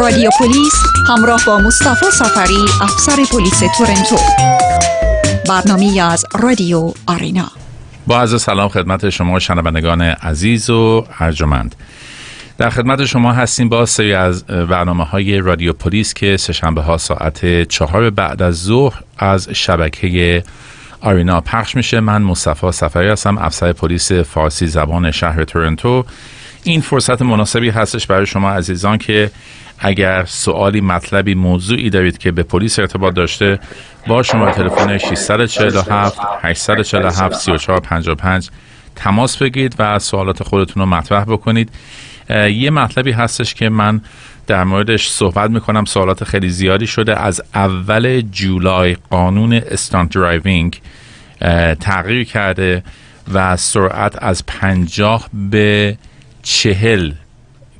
رادیو پلیس همراه با مصطفی سفری افسر پلیس تورنتو. برنامه از رادیو آرینا. با عرض سلام خدمت شما شنوندگان عزیز و ارجمند. در خدمت شما هستیم با سری از برنامه های رادیو پلیس که سهشنبه ها ساعت چهار بعد از ظهر از شبکه آرینا پخش میشه. من مصطفی سفری هستم افسر پلیس فارسی زبان شهر تورنتو. این فرصت مناسبی هستش برای شما عزیزان که اگر سوالی مطلبی موضوعی دارید که به پلیس ارتباط داشته با شماره تلفن 647 847 3455 تماس بگیرید و سوالات خودتون رو مطرح بکنید. یه مطلبی هستش که من در موردش صحبت می‌کنم. سوالات خیلی زیادی شده. از اول جولای قانون stunt driving تغییر کرده و سرعت از پنجاه به چهل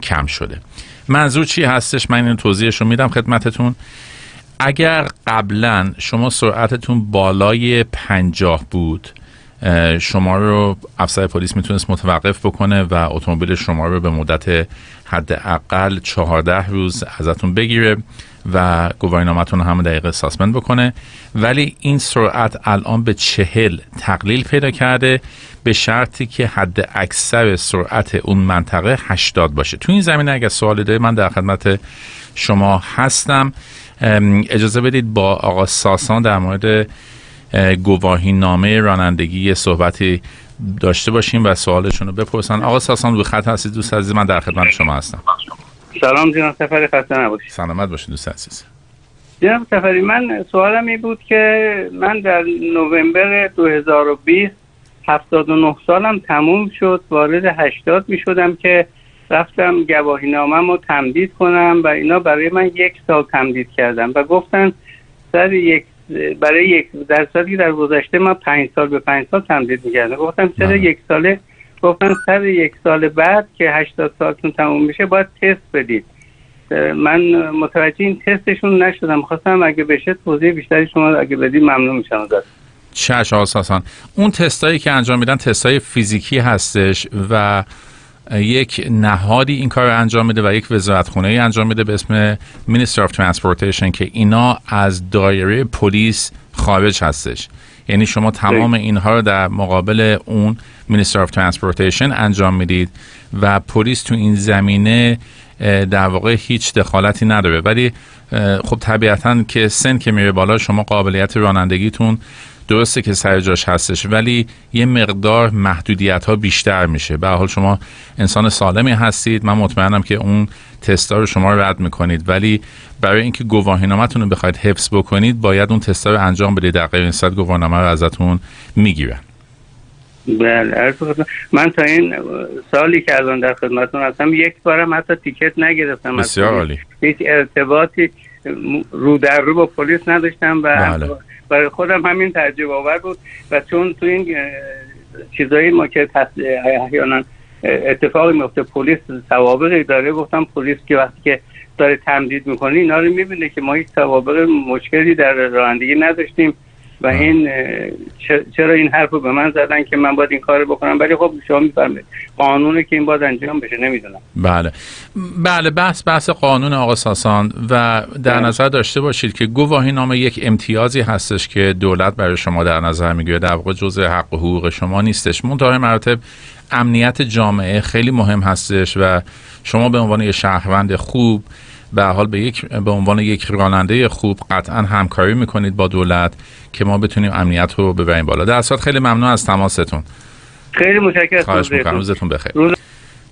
کم شده. منظور چی هستش؟ من این توضیحش رو میدم خدمتتون. اگر قبلا شما سرعتتون بالای پنجاه بود شما رو افسر پلیس می‌تونست متوقف بکنه و اتومبیل شما رو به مدت حداقل چهارده روز ازتون بگیره و گواهینامتون هم دقیقه ساسپند بکنه. ولی این سرعت الان به چهل تقلیل پیدا کرده به شرطی که حد اکثر سرعت اون منطقه 80 باشه. تو این زمینه اگر سوالی دارید من در خدمت شما هستم. اجازه بدید با آقا ساسان در مورد گواهی نامه رانندگی صحبتی داشته باشیم و سوالشون رو بپرسن. آقا ساسان رو خط هستید دوست عزیز من در خدمت شما هستم. سلام جناب سفری خسته نباشید. سلامت باشید دوست عزیز. جناب سفری من سوالم این بود که من در نوامبر 2020 79 سالم تموم شد وارد 80 می شدم که رفتم گواهی نامم رو تمدید کنم و اینا برای من یک سال تمدید کردم و گفتن سر یک برای یک در سالی در گذشته من پنج سال به پنج سال تمدید می‌کردم. گفتم چرا یک ساله؟ گفتن سر یک سال بعد که 80 سالتون تموم میشه باید تست بدید. من متوجه این تستشون نشدم. خواستم اگه بشه توضیح بیشتری شما اگه بدید ممنون میشم ازت چش آساسان. اون تستایی که انجام میدن تستای فیزیکی هستش و یک نهادی این کار رو انجام میده و یک وزارتخونه ای انجام میده به اسم Minister of Transportation که اینا از دایره پلیس خارج هستش. یعنی شما تمام اینها رو در مقابل اون Minister of Transportation انجام می‌دید و پلیس تو این زمینه در واقع هیچ دخالتی نداره. ولی خب طبیعتا که سن که میره بالا شما قابلیت رانندگیتون درسته که سر جاش هستش ولی یه مقدار محدودیت ها بیشتر میشه. به حال شما انسان سالمی هستید. من مطمئنم که اون تستا رو شما رد می‌کنید. ولی برای اینکه گواهینامه‌تون رو بخواید حفظ بکنید باید اون تستا رو انجام بدید. در غیر این صورت گواهینامه رو ازتون می‌گیرن بله من تا این سالی که الان در خدمتتون هستم یک بارم حتی تیکت نگرفتم. بسیار عالی. هیچ ارتباطی رو در رو با پلیس نداشتم و بله. برای خودم همین تعجب آور بود و چون تو این چیزایی ما که احیانا اتفاقی میفته پلیس سوابقی داره گفتم پلیس که وقتی که داره تمدید می‌کنه اینا رو می‌بینه که ما هیچ سوابق مشکلی در رانندگی نداشتیم. و این چرا این حرف رو به من زدن که من باید این کار بکنم؟ ولی خب شما میفرمایید قانونه که این باید انجام بشه نمی‌دونم. بله. بله بحث بحث قانون آقا ساسان و در نظر داشته باشید که گواهی نامه یک امتیازی هستش که دولت برای شما در نظر می‌گیره. در واقع جزء حق و حقوق شما نیستش. منتها مراتب امنیت جامعه خیلی مهم هستش و شما به عنوان یه شهروند خوب به حال به یک به عنوان یک راننده خوب قطعا همکاری می‌کنید با دولت که ما بتونیم امنیت رو ببریم بالا. در اصل خیلی ممنون از تماستون. خیلی متشکرم. خواهش می‌کنم. روزتون بخیر.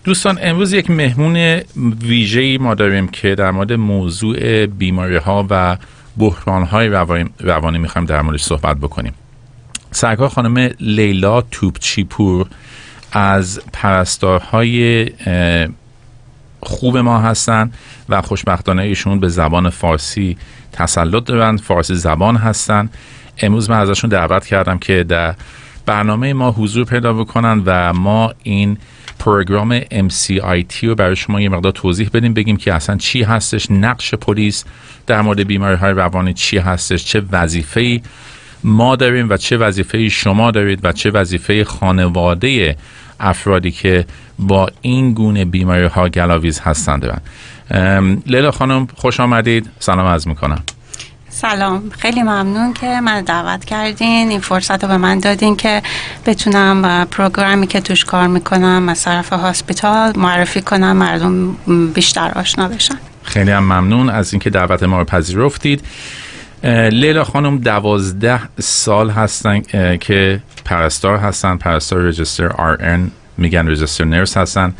دوستان امروز یک مهمون ویژه‌ای ما داریم که در مورد موضوع بیماری ها و بحران های روانی, روانی می‌خوایم در موردش صحبت بکنیم. سرکار خانم لیلا توپچیپور از پرستارهای خوب ما هستن و خوشبختانه ایشون به زبان فارسی تسلط دارن فارسی زبان هستن. امروز من ازشون دعوت کردم که در برنامه ما حضور پیدا بکنن و ما این پروگرام MCIT رو برای شما یه مقدار توضیح بدیم بگیم که اصلا چی هستش نقش پلیس در مورد بیماری های روانی چی هستش چه وظیفه‌ای ما داریم و چه وظیفه شما دارید و چه وظیفه خانواده افرادی که با این گونه بیماری ها گلاویز هستند. لیلا خانم خوش آمدید. سلام از می‌کنم. سلام. خیلی ممنون که من دعوت کردین. این فرصت رو به من دادین که بتونم پروگرامی که توش کار می‌کنم از طرف هاسپیتال معرفی کنم مردم بیشتر آشنا بشن. خیلی هم ممنون از اینکه دعوت ما رو پذیرفتید. لیلا خانم دوازده سال هستن که پرستار هستن پرستار رجستر آر میگن نرس هستن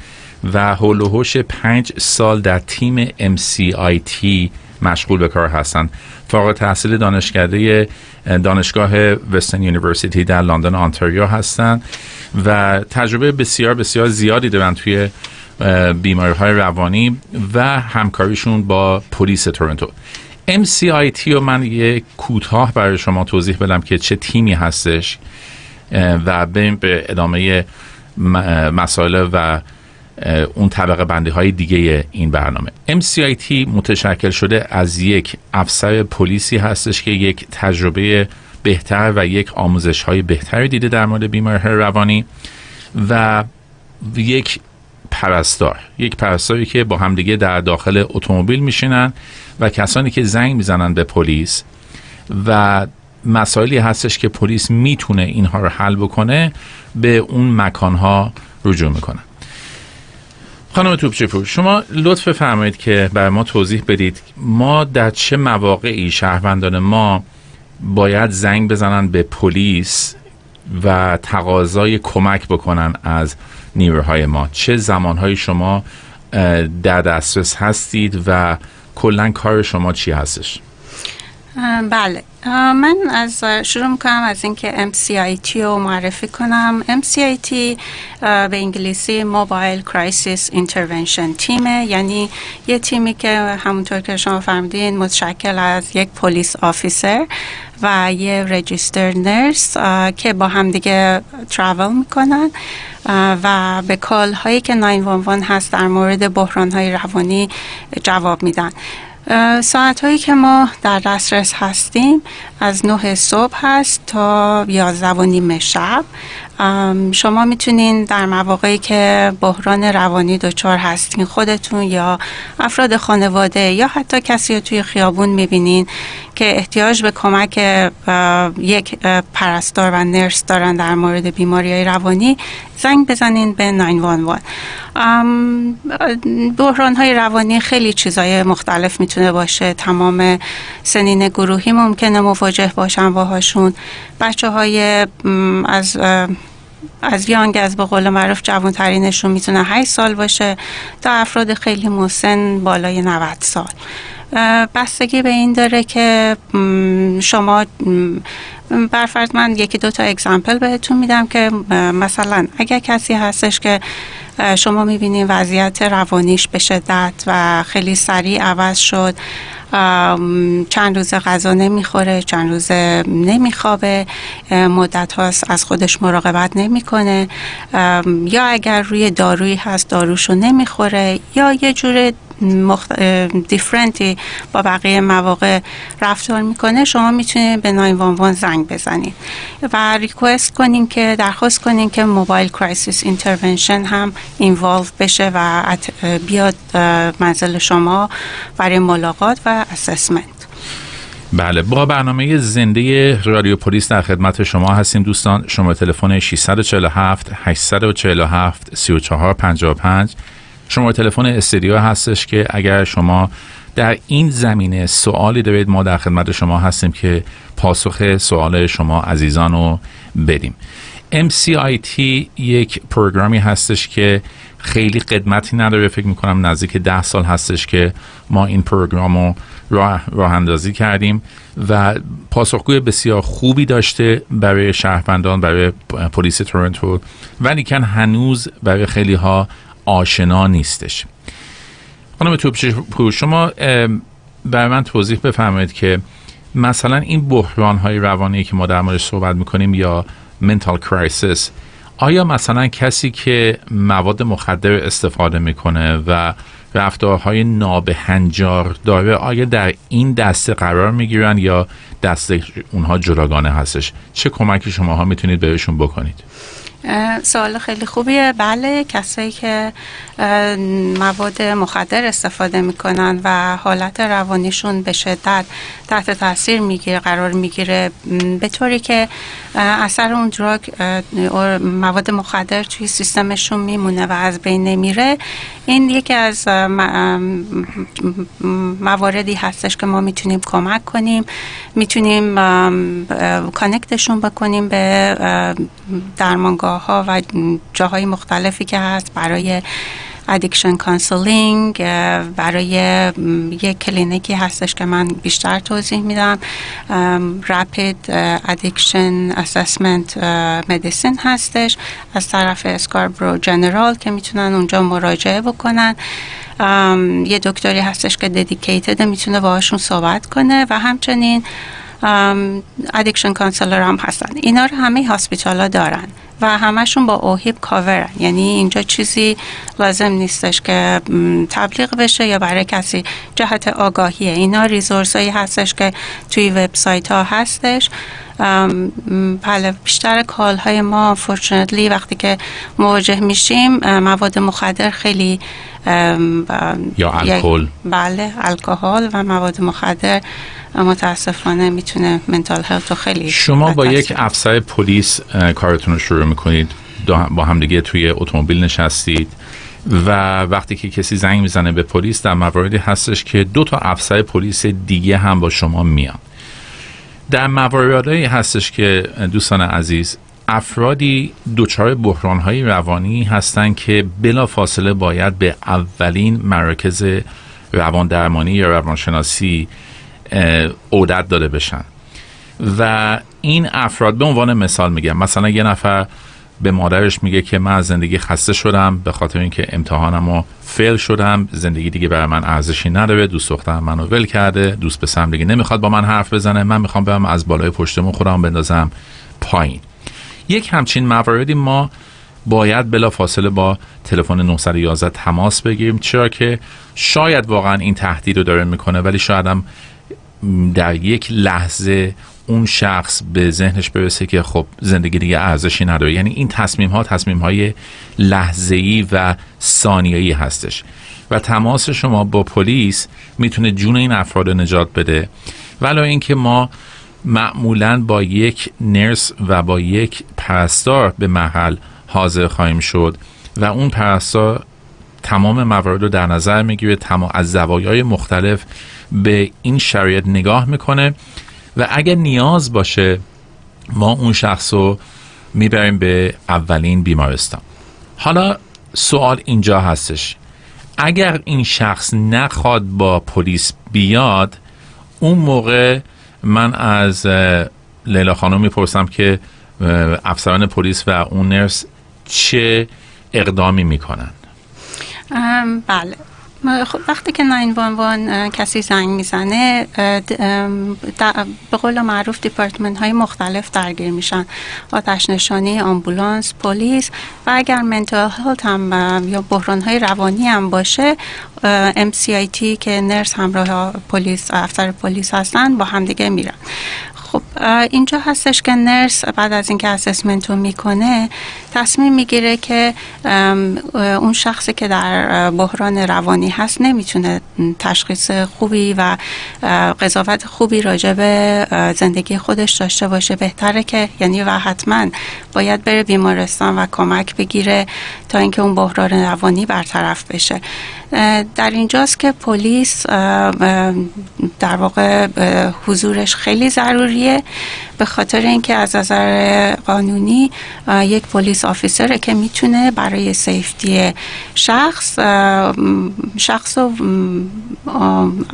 و حول و پنج سال در تیم MCIT مشغول به کار هستن. فارغ تحصیل دانشکده دانشگاه Western University در لندن آنتاریو هستند و تجربه بسیار بسیار زیادی دارن توی بیماری های روانی و همکاریشون با پلیس تورنتو. MCIT رو من یه کوتاه برای شما توضیح بدم که چه تیمی هستش و بریم به ادامه مسائل و اون طبقه بندی های دیگه این برنامه. MCIT متشکل شده از یک افسر پلیسی هستش که یک تجربه بهتر و یک آموزش های بهتری دیده در مورد بیماری روانی و یک پرستار. یک پرستاری که با همدیگه در داخل اتومبیل میشینن و کسانی که زنگ می‌زنن به پلیس و مسائلی هستش که پلیس می‌تونه اینها رو حل بکنه به اون مکانها رجوع می‌کنن خانم توپچی شما لطف فرمایید که بر ما توضیح بدید ما در چه مواقعی شهروندان ما باید زنگ بزنن به پلیس و تقاضای کمک بکنن از نیروهای ما؟ چه زمانهای شما در دسترس هستید و کلا کار شما چی هستش؟ بله. من از شروع می‌کنم از اینکه MCIT رو معرفی کنم. MCIT به انگلیسی Mobile Crisis Intervention Team ه یعنی یه تیمی که همونطور که شما فرمودین متشکل از یک police officer و یه register nurse که با هم دیگه travel می‌کنن و به call هایی که 911 هست در مورد بحران های روانی جواب میدن. ساعت هایی که ما در دسترس هستیم از نه صبح هست تا یازده و نیم شب. شما می‌تونین در مواقعی که بحران روانی دچار هستین خودتون یا افراد خانواده یا حتی کسی رو توی خیابون می‌بینین که احتیاج به کمک یک پرستار و نرس دارن در مورد بیماری های روانی زنگ بزنین به 911 بحران های روانی خیلی چیزای مختلف می‌تونه باشه. تمام سنین گروهی ممکنه مواجه باشن باهاشون. بچه های از از یانگ از به قول معروف جوان ترینشون می‌تونه 8 سال باشه. تا افراد خیلی مسن بالای 90 سال. بستگی به این داره که شما برفرض من یکی دو تا اگزمپل بهتون میدم که مثلا اگر کسی هستش که شما می‌بینید وضعیت روانیش به شدت و خیلی سریع عوض شد چند روز غذا نمی‌خوره چند روز نمیخوابه مدت هاست از خودش مراقبت نمی‌کنه یا اگر روی دارویی هست داروشو نمی‌خوره یا یه جور مخت... دیفرنتی با بقیه مواقع رفتار می‌کنه. شما می‌تونید به 911 زنگ بزنید و request کنین که درخواست کنین که Mobile Crisis Intervention هم involve بشه و بیاد منزل شما برای ملاقات و assessment بله با برنامه زنده رادیو پلیس در خدمت شما هستیم دوستان. شما تلفن 647 847 3455 شما تلفن استودیو هستش که اگر شما در این زمینه سوالی دارید ما در خدمت شما هستیم که پاسخ سوال شما عزیزان رو بدیم. MCIT یک پروگرامی هستش که خیلی قدمتی نداره فکر می‌کنم نزدیک ده سال هستش که ما این پروگرام رو راه, راه اندازی کردیم و پاسخگوی بسیار خوبی داشته برای شهروندان برای پلیس تورنتو. ولی کن هنوز برای خیلی ها آشنا نیستش. خانم توپچی شما برای من توضیح بفرمایید که مثلا این بحران های روانی که ما در موردش صحبت می‌کنیم یا منتال کرایسیس آیا مثلا کسی که مواد مخدر استفاده می‌کنه و رفتارهای نابهنجار داره آیا در این دسته قرار می‌گیرن یا دسته اونها جداگانه هستش؟ چه کمکی شماها می‌تونید بهشون بکنید؟ سوال خیلی خوبیه. بله کسایی که مواد مخدر استفاده می‌کنن و حالت روانیشون به شدت تحت تاثیر می‌گیره قرار می‌گیره به طوری که اثر اون دراگ مواد مخدر توی سیستمشون میمونه و از بین نمیره این یکی از مواردی هستش که ما می‌تونیم کمک کنیم. می‌تونیم کانکتشون بکنیم به درمانگاه ها و جاهای مختلفی که هست برای addiction counselling برای یک کلینیکی هستش که من بیشتر توضیح میدم. Rapid Addiction Assessment Medicine هستش. از طرف Scarborough General که می‌تونن اونجا مراجعه بکنن. یه دکتری هستش که dedicated می‌تونه باهاشون صحبت کنه و همچنین addiction counsellor هم هستن. اینا رو همه hospital ها دارن. و همشون با OHIP cover ن. یعنی اینجا چیزی لازم نیستش که تبلیغ بشه یا برای کسی جهت آگاهیه. اینا resource هایی هستش که توی وبسایت ها هستش بله بیشتر call های ما unfortunately وقتی که مواجه میشیم مواد مخدر خیلی یا الکل. بله الکل و مواد مخدر متاسفانه می‌تونه منتال هلت خیلی شما با یک افسر پلیس کارتون رو شروع می‌کنید با همدیگه توی اتومبیل نشستید و وقتی که کسی زنگ می‌زنه به پلیس در مواردی هستش که دو تا افسر پلیس دیگه هم با شما میان. در مواردی هستش که دوستان عزیز افرادی دچار بحرانهای روانی هستند که بلا فاصله باید به اولین مراکز روان درمانی یا روانشناسی عودت داده بشن. و این افراد به عنوان مثال میگم مثلا یه نفر به مادرش میگه که من از زندگی خسته شدم به خاطر اینکه امتحانم رو فیل شدم زندگی دیگه برای من ارزشی نداره دوست دخترم منو ول کرده دوست پسرم دیگه نمی‌خواد با من حرف بزنه من می‌خوام برم از بالای پشتمون خودم بندازم پایین. یک همچین مواردی ما باید بلا فاصله با تلفن 911 تماس بگیریم. چرا که شاید واقعا این تهدید رو داره می‌کنه ولی شاید هم در یک لحظه اون شخص به ذهنش برسه که خب زندگی دیگه ارزشی نداره. یعنی این تصمیم ها تصمیم های لحظه‌ای و ثانیه‌ای هستش. و تماس شما با پلیس می‌تونه جون این افراد نجات بده. ولی اینکه ما معمولا با یک نرس و با یک پرستار به محل حاضر خواهیم شد و اون پرستار تمام موارد رو در نظر می‌گیره تمام از زوایای مختلف به این شرایط نگاه می‌کنه و اگر نیاز باشه ما اون شخص رو می‌بریم به اولین بیمارستان. حالا سوال اینجا هستش. اگر این شخص نخواد با پلیس بیاد اون موقع من از لیلا خانم می‌پرسم که افسران پلیس و اون نرس چه اقدامی می‌کنن؟ بله. خب وقتی که 911 کسی زنگ می‌زنه به قول معروف دیپارتمنت های مختلف درگیر میشن. آتش نشانی آمبولانس پلیس و اگر منتال هلت هم یا بحران های روانی هم باشه MCIT که نرس همراه پلیس افسر پلیس هستن با همدیگه میرن. خب اینجا هستش که نرس بعد از اینکه اسسمنت رو می‌کنه تصمیم می‌گیره که اون شخصی که در بحران روانی هست نمی‌تونه تشخیص خوبی و قضاوت خوبی راجع به زندگی خودش داشته باشه. بهتره که یعنی و حتما باید بره بیمارستان و کمک بگیره تا اینکه اون بحران روانی برطرف بشه. در اینجاست که پلیس در واقع حضورش خیلی ضروریه. به خاطر اینکه از نظر قانونی یک پلیس آفیسره که می‌تونه برای سیفتی شخص شخص رو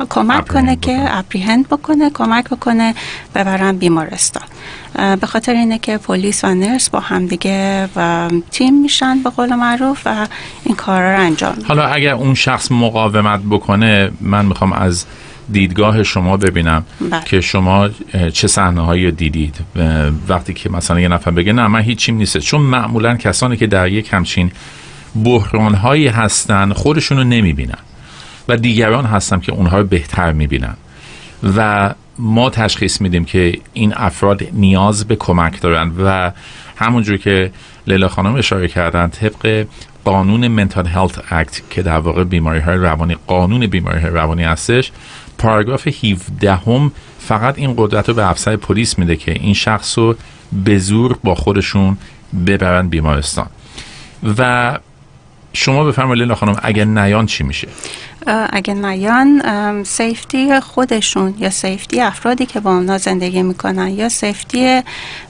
کمک کنه که اپریهند بکنه کمک بکنه ببرن بیمارستان. به خاطر اینه که پلیس و نرس با همدیگه و تیم میشن به قول معروف و این کار رو انجام حالا اگر اون شخص مقاومت بکنه من می‌خوام از دیدگاه شما ببینم بله. که شما چه صحنه هایی دیدید. وقتی که مثلا یه نفر بگه نه من هیچیم نیست. چون معمولا کسانی که در یک همچین بحران هایی هستن خودشونو نمی‌بینن و دیگران هستن که اونها رو بهتر می‌بینن. و ما تشخیص میدیم که این افراد نیاز به کمک دارن و همونجور که لیلا خانم اشاره کردن طبق قانون منتال هلت اکت که در واقع بیماری های روانی قانون بیماری های روانی هستش پاراگراف 17 هم فقط این قدرت رو به افسر پلیس میده که این شخص رو به زور با خودشون ببرن بیمارستان. و شما بفرمایید لیلا خانم اگر نیان چی میشه؟ اگه نیان سیفتی خودشون یا سیفتی افرادی که با اونا زندگی می‌کنن یا سیفتی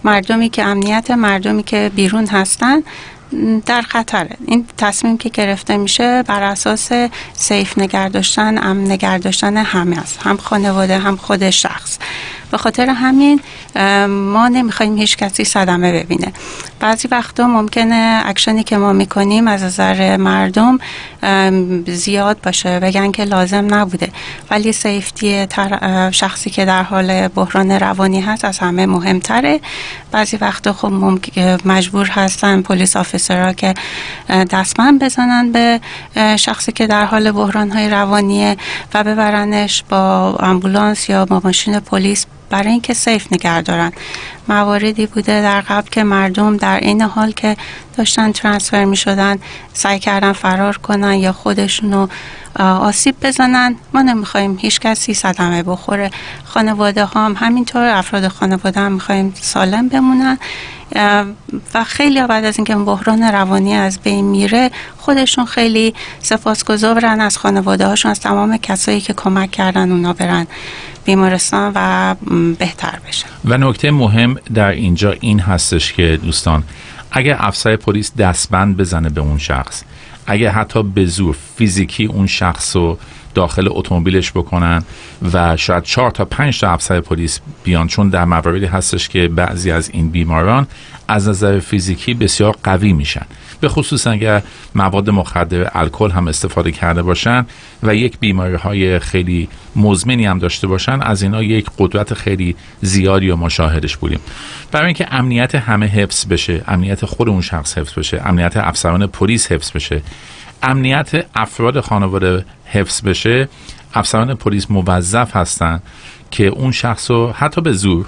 مردمی که امنیت مردمی که بیرون هستن در خطره این تصمیم که گرفته میشه بر اساس safe نگرداشتن امن نگرداشتن همه است. هم خانواده هم خود شخص. به خاطر همین ما نمی‌خوایم هیچ کسی صدمه ببینه. بعضی وقتا ممکنه اکشنی که ما می‌کنیم از نظر مردم زیاد باشه بگن که لازم نبوده. ولی safety شخصی که در حال بحران روانی هست از همه مهمتره. بعضی وقتا خب مجبور هستن پلیس آفیسرها که دستمند بزنن به شخصی که در حال بحران های روانیه و ببرنش با امبولانس یا با ماشین پلیس برای اینکه سیف نگه دارن. مواردی بوده در قبل که مردم در این حال که داشتن ترانسفر می شدن سعی کردن فرار کنن یا خودشونو آسیب بزنن. ما نمی‌خوایم هیچ کسی صدمه بخوره. خانواده ها هم همینطور افراد خانواده هم می‌خوایم سالم بمونن. و خیلی بعد از اینکه بحران روانی از بین میره خودشون خیلی سپاسگزارن از خانواده هاشون از تمام کسایی که کمک کردن اونا برن بیمارستان و بهتر بشن و نکته مهم در اینجا این هستش که دوستان اگر افسر پلیس دستبند بزنه به اون شخص اگر حتی به زور فیزیکی اون شخص رو داخل اتومبیلش بکنن و شاید چهار تا پنج تا افسر پلیس بیان چون در مواردی هستش که بعضی از این بیماران از نظر فیزیکی بسیار قوی میشن. به خصوص اگر مواد مخدر الکل هم استفاده کرده باشن و یک بیماری های خیلی مزمنی هم داشته باشن از اینا یک قدرت خیلی زیادی و مشاهدش بودیم. برای اینکه امنیت همه حفظ بشه امنیت خود اون شخص حفظ بشه امنیت افسران پلیس حفظ بشه امنیت افراد خانواده حفظ بشه افسران پلیس موظف هستن که اون شخص رو حتی به زور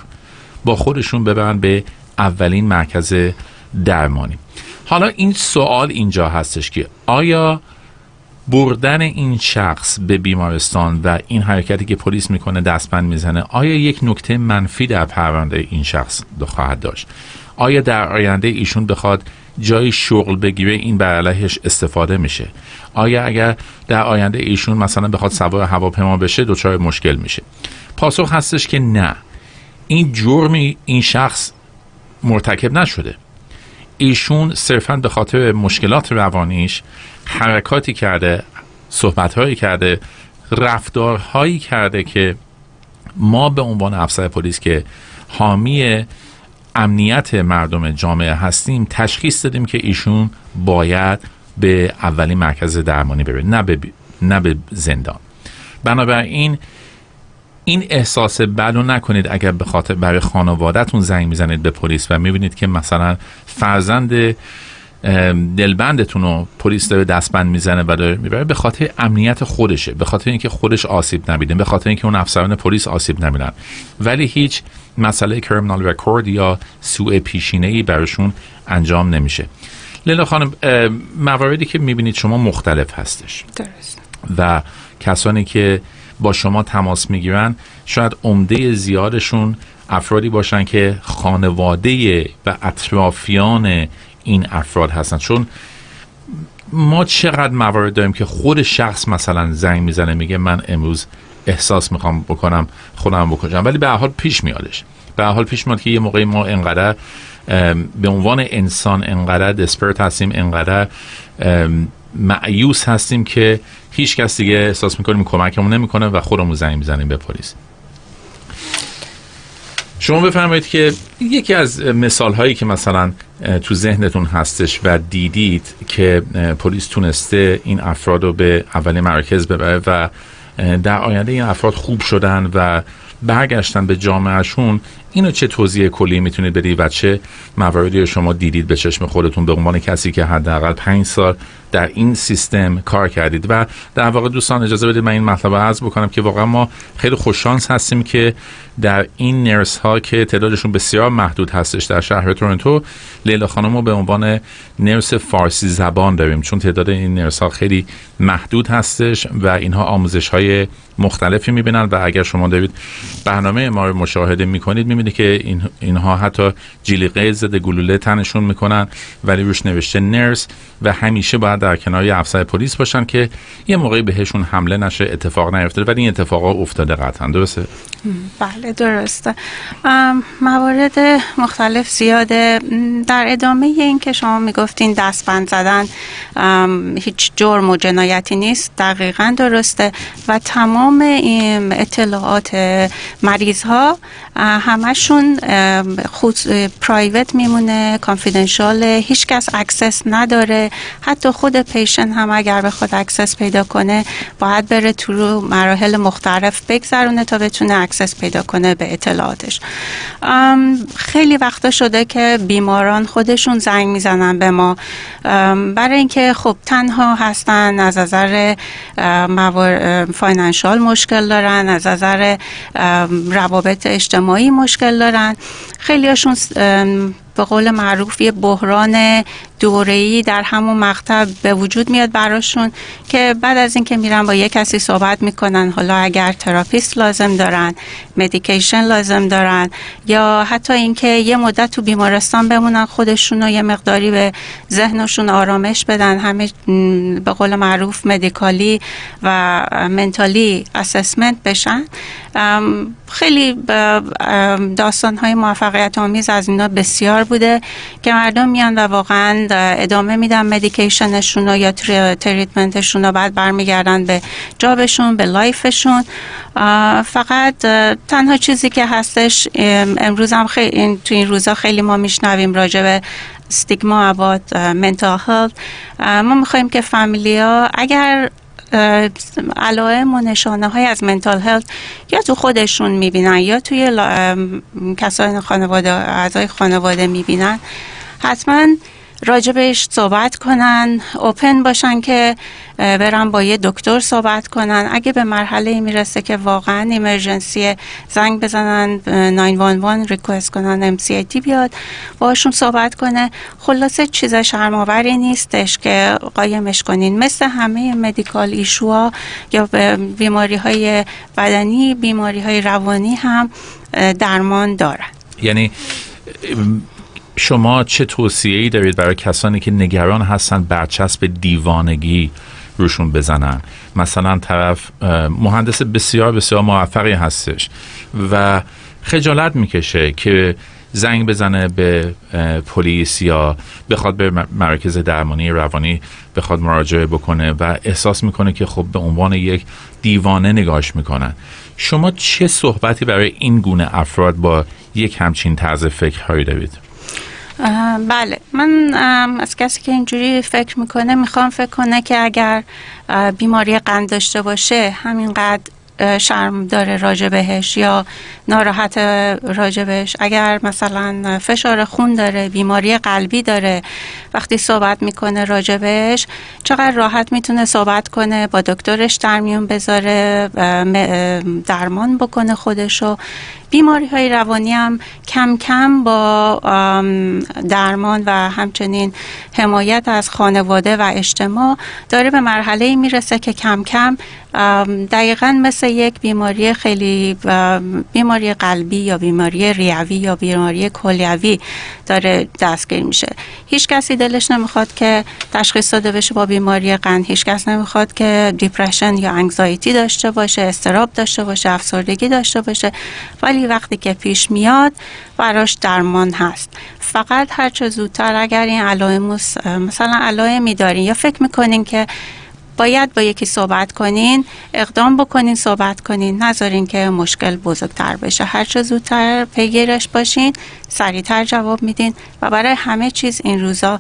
با خودشون ببرن به اولین مرکز درمانی. حالا این سوال اینجا هستش که آیا بردن این شخص به بیمارستان و این حرکتی که پلیس می‌کنه دستبند می‌زنه آیا یک نکته منفی در پرونده این شخص خواهد داشت؟ آیا در آینده ایشون بخواد جای شغل بگیره این بر استفاده میشه؟ آیا اگر در آینده ایشون مثلا بخواد سوار هواپیما بشه دچار مشکل میشه؟ پاسخ هستش که نه. این جرمی این شخص مرتکب نشده. ایشون صرفا به خاطر مشکلات روانیش حرکاتی کرده صحبتهایی کرده رفتارهایی کرده که ما به عنوان افسر پلیس که حامی امنیت مردم جامعه هستیم تشخیص دادیم که ایشون باید به اولین مرکز درمانی بره نه به, نه به زندان. بنابراین این احساس بد نکنید اگر به خاطر برای خانوادهتون زنگ می‌زنید به پلیس و می‌بینید که مثلا فرزند دلبندتون رو پلیس داره دستبند می‌زنه و داره می‌بره به خاطر امنیت خودشه به خاطر اینکه خودش آسیب نبیده به خاطر اینکه اون افسران پلیس آسیب نبینن ولی هیچ مسئله کرمینال رکورد یا سوء پیشینه ای براشون انجام نمیشه. لیلا خانم مواردی که می‌بینید شما مختلف هستش. درست. و کسانی که با شما تماس می‌گیرن شاید عمده زیادشون افرادی باشن که خانواده و اطرافیان این افراد هستن. چون ما چقدر موارد داریم که خود شخص مثلا زنگ می‌زنه میگه من امروز احساس می‌خوام بکنم خودم بکنم ولی به حال پیش میادش به حال پیش میاد که یه موقعی ما انقدر به عنوان انسان انقدر دسپرت هستیم انقدر معیوس هستیم که هیچ کس دیگه احساس می‌کنیم کمکمون نمی‌کنه و خودمون زنگ می‌زنیم به پلیس. شما بفرمایید که یکی از مثال هایی که مثلا تو ذهنتون هستش و دیدید که پلیس تونسته این افراد رو به اولین مرکز ببره و در آینده این افراد خوب شدن و برگشتن به جامعهشون اینو چه توضیح کلی می‌تونید بدید و چه مواردی شما دیدید به چشم خودتون به عنوان کسی که حداقل پنج سال در این سیستم کار کردید و در واقع دوستان اجازه بدید من این مطلب عرض بکنم که واقعا ما خیلی خوششانس هستیم که در این نرس ها که تعدادشون بسیار محدود هستش در شهر تورنتو لیلا خانم رو به عنوان نرس فارسی زبان داریم چون تعداد این نرس ها خیلی محدود هستش و اینها آموزش های مختلفی می‌بینن و اگر شما دارید برنامه ما رو مشاهده می‌کنید می‌بینید که این اینها حتی جلیقه ضد گلوله تنشون می‌کنن ولی روش نوشته نرس و همیشه باید در کنار افسر پلیس باشن که یه موقعی بهشون حمله نشه اتفاق نیفته ولی این اتفاقا افتاده قطعا. درسته؟ بله درسته. موارد مختلف زیاده. در ادامه این که شما می‌گفتین دستبند زدن هیچ جرم و جنایتی نیست دقیقا درسته. و تمام این اطلاعات مریض ها همشون خود private میمونه confidential هیچ کس access نداره. حتی خود patient هم اگر به خود access پیدا کنه باید بره تو مراحل مختلف بگذرونه تا بتونه access پیدا کنه به اطلاعاتش. خیلی وقتا شده که بیماران خودشون زنگ می‌زنن به ما. برای اینکه خب تنها هستن از نظر financial مشکل دارن از نظر روابط اجتماعی مشکل دارن. خیلی هاشون به قول معروف یه بحران دوره‌ای در همون مقطع به وجود میاد براشون که بعد از اینکه میرن با یه کسی صحبت می‌کنن حالا اگر therapist لازم دارن medication لازم دارن یا حتی اینکه یه مدت تو بیمارستان بمونن خودشون رو یه مقداری به ذهنشون آرامش بدن همه به قول معروف medically و mentally assessment بشن. خیلی داستان های موفقیت آمیز از اینا بسیار بوده که مردم میان و واقعا ادامه میدن مدیکیشنشون یا تریتمنتشون رو. بعد برمیگردن به جابشون به لایفشون فقط تنها چیزی که هستش امروز هم خیلی تو این روزا خیلی ما میشنویم راجع به ستیگما ابات منتال هلت ما می‌خوایم که فامیلیا اگر علائم و نشانه های از منتال هلت یا تو خودشون می‌بینن یا توی کسای خانواده اعضای خانواده می‌بینن. حتما راجبش صحبت کنن. اوپن باشن که برن با یه دکتر صحبت کنن. اگه به مرحله می‌رسه که واقعا ایمرجنسی زنگ بزنن 911 ریکوست کنن MCIT بیاد باشون صحبت کنه. خلاصه چیز شرماوری نیستش که قایمش کنین. مثل همه مدیکال ایشوها یا بیماری های بدنی بیماری های روانی هم درمان دارن. یعنی شما چه توصیه ای دارید برای کسانی که نگران هستن برچسب دیوانگی روشون بزنن مثلا طرف مهندس بسیار بسیار موفقی هستش و خجالت می‌کشه که زنگ بزنه به پلیس یا بخواد به مرکز درمانی روانی بخواد مراجعه بکنه و احساس می‌کنه که خب به عنوان یک دیوانه نگاش می‌کنن شما چه صحبتی برای این گونه افراد با یک همچین طرز فکرهایی دارید؟ بله. من از کسی که اینجوری فکر می‌کنه می‌خوام فکر کنه که اگر بیماری قند داشته باشه همینقدر شرم داره راجع بهش یا ناراحت راجع بهش. اگر مثلا فشار خون داره بیماری قلبی داره وقتی صحبت می‌کنه راجع بهش چقدر راحت می‌تونه صحبت کنه با دکترش در میون بذاره درمان بکنه خودشو. بیماری های روانی هم کم کم با درمان و همچنین حمایت از خانواده و اجتماع داره به مرحله می‌رسه که کم کم دقیقا مثل یک بیماری خیلی بیماری قلبی یا بیماری ریوی یا بیماری کلیوی داره دستگیر میشه. هیچ کسی دلش نمی‌خواد که تشخیص داده بشه با بیماری قند. هیچ کس نمی‌خواد که دیپرشن یا انگزایتی داشته باشه استراب داشته باشه افسردگی داشته باشه. ولی وقتی که پیش میاد براش درمان هست. فقط هرچه زودتر اگر این علائم مثلا علائمی دارین یا فکر می‌کنین که باید با یکی صحبت کنین اقدام بکنین صحبت کنین نذارین که مشکل بزرگتر بشه. هرچه زودتر پیگیرش باشین سریعتر جواب میدین و برای همه چیز این روزا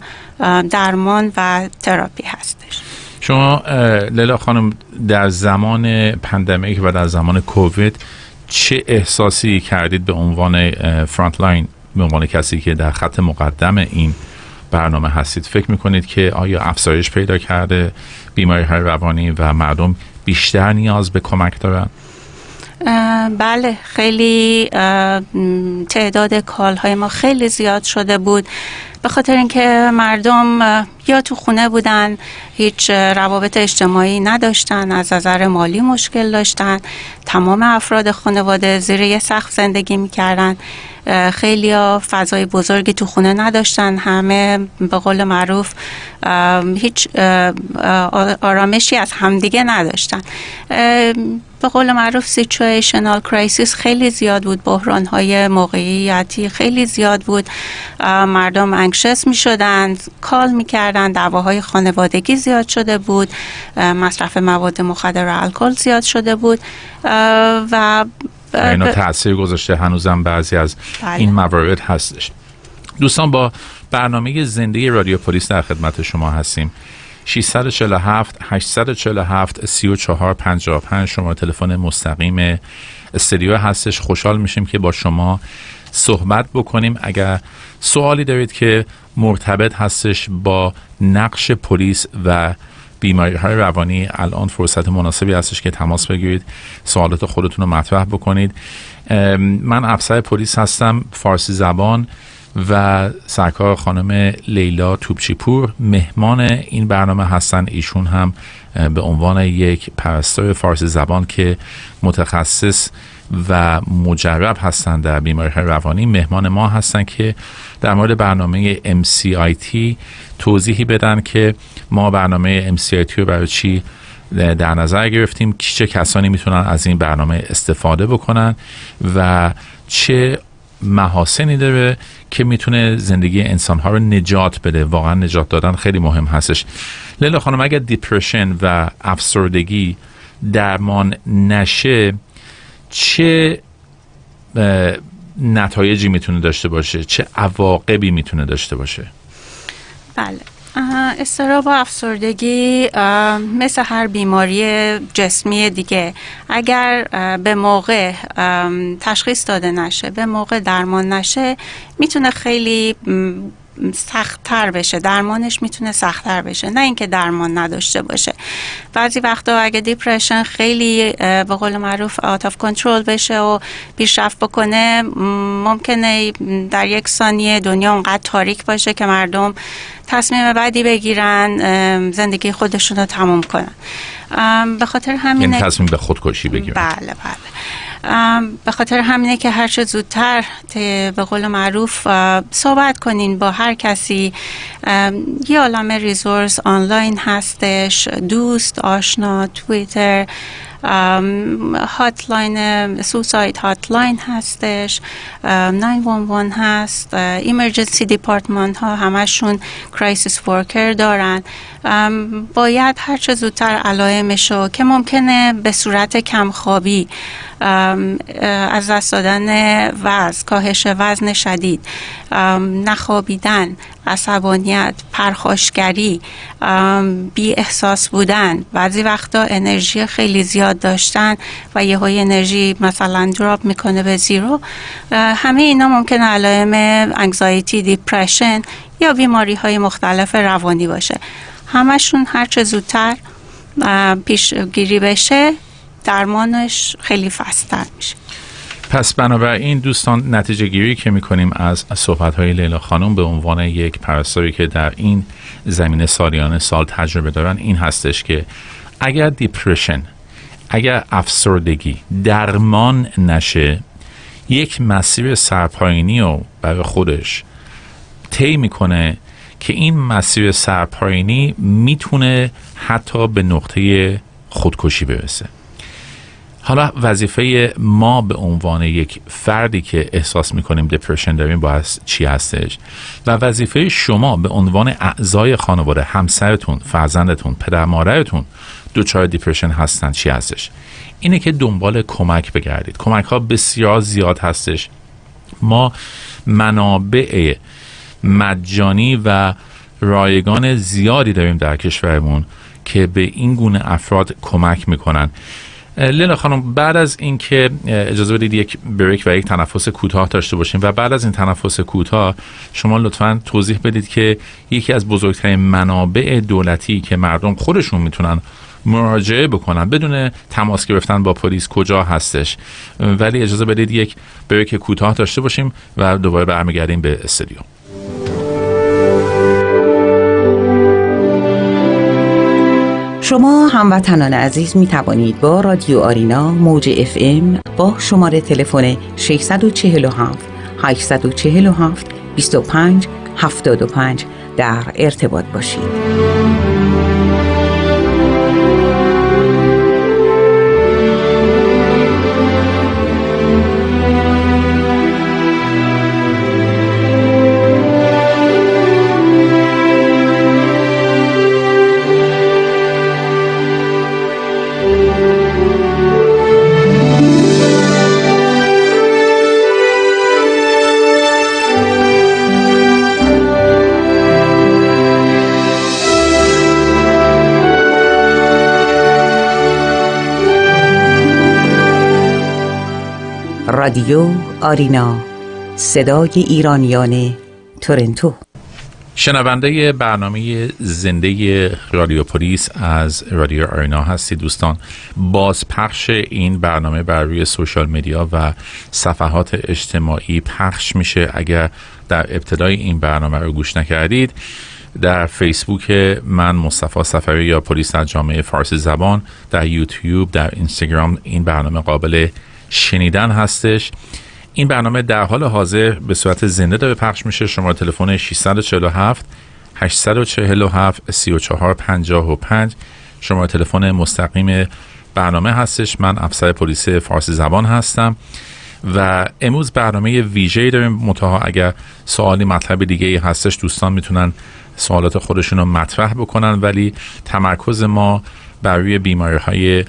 درمان و تراپی هستش. شما لیلا خانم در زمان pandemic و در زمان کووید چه احساسی کردید به عنوان front line به عنوان کسی که در خط مقدم این برنامه هستید فکر می‌کنید که آیا افزایش پیدا کرده بیماری های روانی و مردم بیشتر نیاز به کمک دارن؟ بله خیلی تعداد کال های ما خیلی زیاد شده بود. به خاطر اینکه مردم یا تو خونه بودن هیچ روابط اجتماعی نداشتن از نظر مالی مشکل داشتن تمام افراد خانواده زیر یه سخت زندگی می‌کردن. خیلی فضای بزرگی تو خونه نداشتن. همه به قول معروف هیچ آرامشی از همدیگه نداشتن. به قول معروف situational crisis خیلی زیاد بود. بحران های موقعیتی خیلی زیاد بود. مردم anxious می شدند call می کردن دعواهای خانوادگی زیاد شده بود. مصرف مواد مخدر و الکل زیاد شده بود. و اینا تاثیر گذاشته هنوزم بعضی از بله. این موارد هستش. دوستان با برنامه زنده رادیو پلیس در خدمت شما هستیم. 647 847 34 55 شما تلفن مستقیم استودیو هستش. خوشحال میشیم که با شما صحبت بکنیم. اگر سوالی دارید که مرتبط هستش با نقش پلیس و بیماری های روانی الان فرصت مناسبی هستش که تماس بگیرید سوالات خودتون رو مطرح بکنید. من افسر پلیس هستم فارسی زبان و سرکار خانم لیلا توبچیپور مهمان این برنامه هستن. ایشون هم به عنوان یک پرستار فارسی زبان که متخصص و مجرب هستند در بیماری روانی مهمان ما هستند که در مورد برنامه MCIT توضیحی بدن که ما برنامه MCIT رو برای چی در نظر گرفتیم؟ چه کسانی می‌تونن از این برنامه استفاده بکنن و چه محاسنی داره که می‌تونه زندگی انسانها رو نجات بده؟ واقعا نجات دادن خیلی مهم هستش. لیلا خانم اگر دیپرشن و افسردگی درمان نشه چه نتایجی می‌تونه داشته باشه؟ چه عواقبی می‌تونه داشته باشه؟ بله. استراب و افسردگی مثل هر بیماری جسمی دیگه. اگر به موقع تشخیص داده نشه به موقع درمان نشه می‌تونه خیلی سختتر بشه درمانش می‌تونه سختتر بشه. نه اینکه درمان نداشته باشه. بعضی وقتا اگه depression خیلی به قول معروف out of control بشه و پیشرفت بکنه ممکنه در یک ثانیه دنیا اونقدر تاریک باشه که مردم تصمیم بعدی بگیرن زندگی خودشون رو تموم کنن. به خاطر همین یعنی تصمیم به خودکشی بگیرن. بله بله. به خاطر همینه که هر چه زودتر به قول معروف صحبت کنین با هر کسی. یه عالم ریزورس آنلاین هستش دوست آشنا تویتر هاتلاین سوساید هاتلاین هستش 911 هست ایمرجنسی دیپارتمان ها همشون crisis worker دارن. باید هرچه زودتر علائمشو که ممکنه به صورت کمخوابی از دست دادن وزن کاهش وزن شدید نخوابیدن عصبانیت پرخاشگری بی احساس بودن. بعضی وقتا انرژی خیلی زیاد داشتن و یه high energy مثلا drop می‌کنه به zero. همه اینا ممکن علائم anxiety depression یا بیماری های مختلف روانی باشه. همشون هرچه زودتر پیشگیری بشه درمانش خیلی faster میشه. پس بنابراین دوستان نتیجه گیری که می‌کنیم از صحبت های لیلا خانم به عنوان یک پرستاری که در این زمینه سالیان سال تجربه دارن این هستش که اگر depression اگر افسردگی درمان نشه یک مسیر سرپاینی رو برای خودش طی می‌کنه که این مسیر سرپاینی می‌تونه حتی به نقطه خودکشی برسه. حالا وظیفه ما به عنوان یک فردی که احساس می‌کنیم دپرشن داریم باید چی هستش؟ و وظیفه شما به عنوان اعضای خانواده همسرتون فرزندتون پدر مادرتون دوچار دیپرشن هستن چی هستش؟ اینه که دنبال کمک بگردید. کمک ها بسیار زیاد هستش. ما منابع مجانی و رایگان زیادی داریم در کشورمون که به این گونه افراد کمک می‌کنن. لیلا خانم بعد از اینکه اجازه بدید یک بریک و یک تنفس کوتاه داشته باشیم و بعد از این تنفس کوتاه شما لطفا توضیح بدید که یکی از بزرگترین منابع دولتی که مردم خودشون می‌تونن مراجعه بکنن بدون تماس گرفتن با پلیس کجا هستش. ولی اجازه بدید یک بریک کوتاه داشته باشیم و دوباره برمیگردیم به استودیو. شما هموطنان عزیز می توانید با رادیو آرینا موج اف ام با شماره تلفن 647 847 25 75 در ارتباط باشید. رادیو آرینا. صدای ایرانیان تورنتو. شنونده برنامه زنده رادیو پلیس از رادیو آرینا هستی دوستان. بازپخش این برنامه بر روی سوشال میدیا و صفحات اجتماعی پخش میشه. اگر در ابتدای این برنامه رو گوش نکردید در فیسبوک من مصطفی سفری یا پلیس در جامعه فارسی زبان در یوتیوب در اینستاگرام این برنامه قابل شنیدن هستش. این برنامه در حال حاضر به صورت زنده داره پخش میشه. شما تلفن 647 847 3455 شما تلفن مستقیم برنامه هستش. من افسر پلیس فارسی زبان هستم و امروز برنامه ویژه داریم. متها اگر سوالی مطلب دیگه ای هستش دوستان می‌تونن سوالات خودشون رو مطرح بکنن. ولی تمرکز ما بر روی بیماری های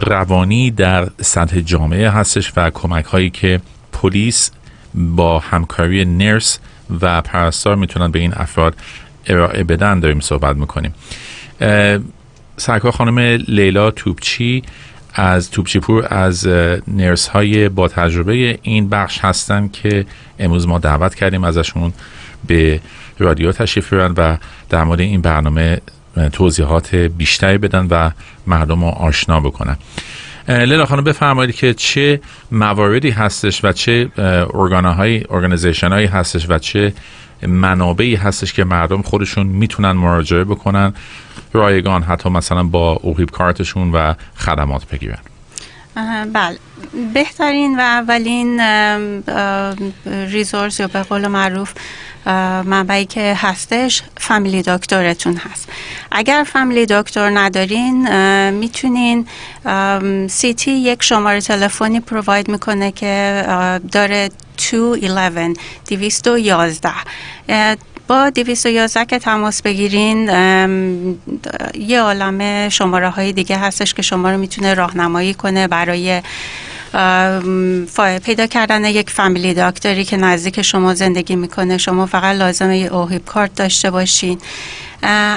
روانی در سطح جامعه هستش و کمک هایی که پلیس با همکاری نرس و پرستار می‌تونن به این افراد ارائه بدن داریم صحبت می‌کنیم. سرکار خانم لیلا توپچی از توپچیپور از نرس های با تجربه این بخش هستن که امروز ما دعوت کردیم ازشون به رادیو تشریف و در مورد این برنامه توضیحات بیشتری بدن و مردم رو آشنا بکنن. لیلا خانم بفرمایید که چه مواردی هستش و چه ارگانهای ارگانیزیشن هایی هستش و چه منابعی هستش که مردم خودشون می‌تونن مراجعه بکنن رایگان حتی مثلا با اوهیب کارتشون و خدمات بگیرن. بله. بهترین و اولین ریزورس یا به قول معروف منبعی که هستش فامیلی دکترتون هست. اگر فامیلی دکتر ندارین می‌تونین سیتی یک شماره تلفنی پروواید می‌کنه که داره 211 211 با 211 که تماس بگیرین یه عالم شماره های دیگه هستش که شما رو می‌تونه راهنمایی کنه برای پیدا کردن یک family doctor ی که نزدیک شما زندگی می‌کنه شما فقط لازمه یه OHIP card داشته باشین.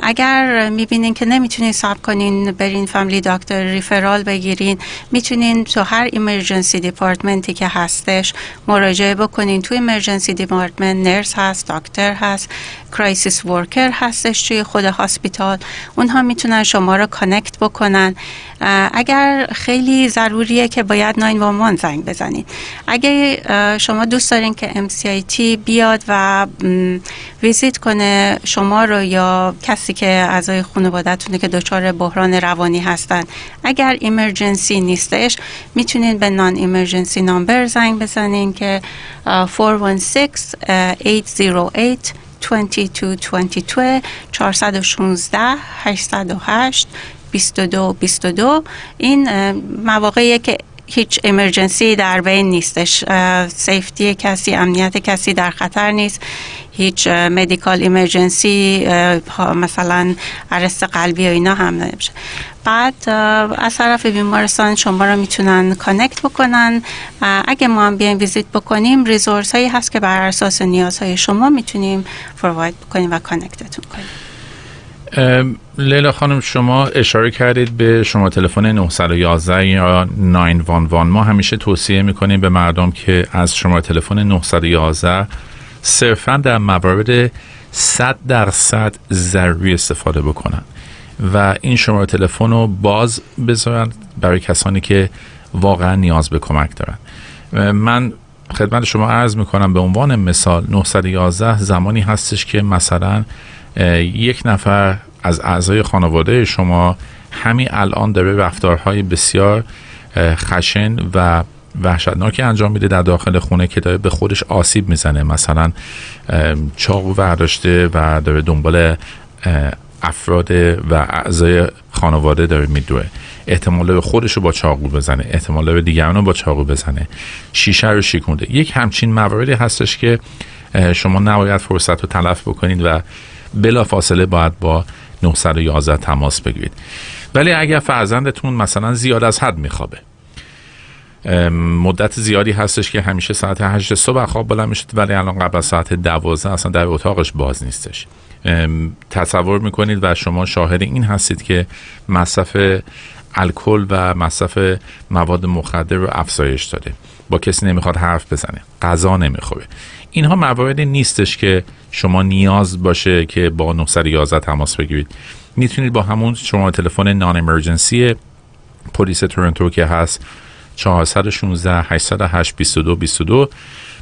اگر می‌بینین که نمی‌تونین صبر کنین برین family doctor referral بگیرین می‌تونین تو هر emergency department ی که هستش مراجعه بکنین. تو emergency department nurse هست دکتر هست crisis worker هستش توی خود hospital اونها می‌تونن شما رو connect بکنن. اگر خیلی ضروریه که باید 911 زنگ بزنید اگر شما دوست دارین که MCIT بیاد و ویزیت کنه شما رو یا کسی که اعضای خانوادهتونه که دچار بحران روانی هستن اگر emergency نیستش می‌تونین به non-emergency number زنگ بزنین که 416 808 2222 416 808 22 22 این مواقعی که هیچ emergency در بین نیستش safety کسی امنیت کسی در خطر نیست هیچ medical emergency مثلا arrest قلبی و اینا هم نمیشه بعد از طرف بیمارستان شما رو می‌تونن connect بکنن. اگه ما هم بیایم ویزیت بکنیم ریزورس هایی هست که بر اساس نیازهای شما می‌تونیم فروواید بکنیم و کانکتتون کنیم. لیلا خانم شما اشاره کردید به شما تلفن 911 یا 911 ما همیشه توصیه می‌کنیم به مردم که از شما تلفن 911 صرفا در موارد 100 درصد ضروری استفاده بکنن. و این شماره تلفن رو باز بذارن برای کسانی که واقعا نیاز به کمک دارن. من خدمت شما عرض می‌کنم به عنوان مثال 911 زمانی هستش که مثلا یک نفر از اعضای خانواده شما همین الان داره رفتارهای بسیار خشن و وحشتناکی انجام میده در داخل خونه که داره به خودش آسیب می‌زنه. مثلا چاقو برداشته و داره دنبال افراد و اعضای خانواده داره میدوه. احتمال به خودش رو با چاقو بزنه. احتمال به دیگران رو با چاقو بزنه. شیشه رو شیکونده. یک همچین مواردی هستش که شما نباید فرصت رو تلف بکنید و بلا فاصله باید با 911 تماس بگیرید. ولی اگر فرزندتون مثلا زیاد از حد میخوابه مدت زیادی هستش که همیشه ساعت 8 صبح خواب بلند می‌شد ولی الان قبل از ساعت 12 اصلا در اتاقش باز نیستش. تصور می‌کنید و شما شاهد این هستید که مصرف الکل و مصرف مواد مخدر رو افزایش داده. با کسی نمی‌خواد حرف بزنه. غذا نمی‌خوره. اینها مواردی نیستش که شما نیاز باشه که با 911 تماس بگیرید. می‌تونید با همون شما تلفن نان امرجنسی پلیس تورنتو که هست 416 808 22 22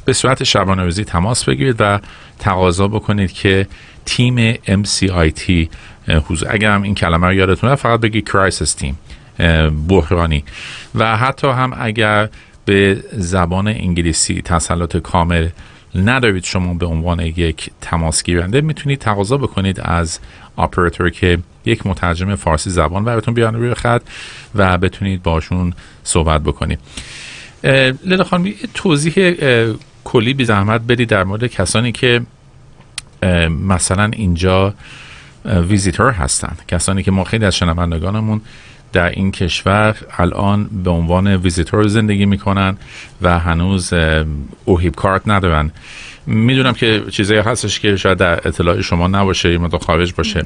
به صورت شبانه روزی تماس بگیرید و تقاضا بکنید که تیم MCIT حضور. اگر هم این کلمه رو یادتونه فقط بگید crisis team بحرانی. و حتی هم اگر به زبان انگلیسی تسلط کامل ندارید شما به عنوان یک تماس گیرنده می‌تونید تقاضا بکنید از اپراتور که یک مترجم فارسی زبان براتون بیان روی خط و بتونید باشون صحبت بکنید. لیلا خانم توضیح کلی بی زحمت بدید در مورد کسانی که مثلا اینجا ویزیتور هستن. کسانی که ما خیلی از شنوندگانمون در این کشور الان به عنوان ویزیتور زندگی می‌کنن و هنوز OHIP card ندارن. می‌دونم که چیزایی هستش که شاید در اطلاع شما نباشه یا خارج باشه.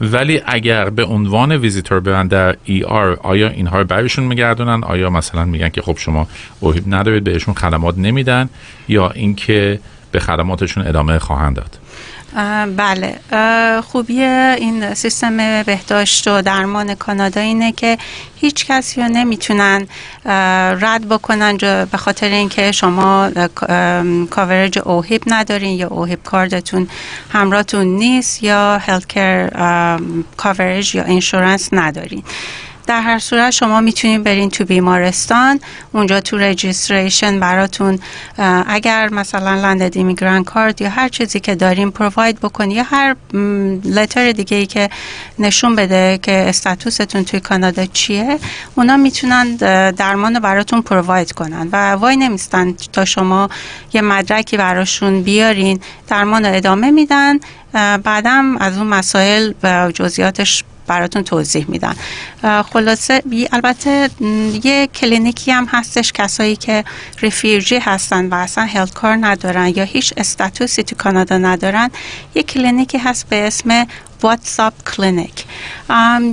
ولی اگر به عنوان ویزیتور برن در ER آیا اینها رو برایشون برمیگردونن؟ آیا مثلا میگن که خب شما اوهیب ندارید بهشون خدمات نمیدن؟ یا اینکه به خدماتشون ادامه خواهند داد؟ بله. خوبی این سیستم بهداشت و درمان کانادا اینه که هیچ کسی رو نمی‌تونن رد بکنن به خاطر اینکه شما کاورج اوهیب ندارین یا اوهیب کاردتون همراهتون نیست یا هلت کر کاورج یا اینشورنس ندارین. در هر صورت شما می‌تونید برین تو بیمارستان. اونجا تو رجیستریشن براتون اگر مثلا لندد ایمیگران کارت یا هر چیزی که داریم پروواید بکنی یا هر لتر دیگه ای که نشون بده که استاتوستون توی کانادا چیه اونا می‌تونن درمان رو براتون پروواید کنن و وای نمیستن تا شما یه مدرکی براشون بیارین. درمان رو ادامه میدن. بعدم از اون مسائل و جزئیاتش براتون توضیح میدن. خلاصه البته یه کلینیکی هم هستش کسایی که refugee هستن و اصلا health card ندارن یا هیچ status ی تو کانادا ندارن یه کلینیکی هست به اسم What's Up clinic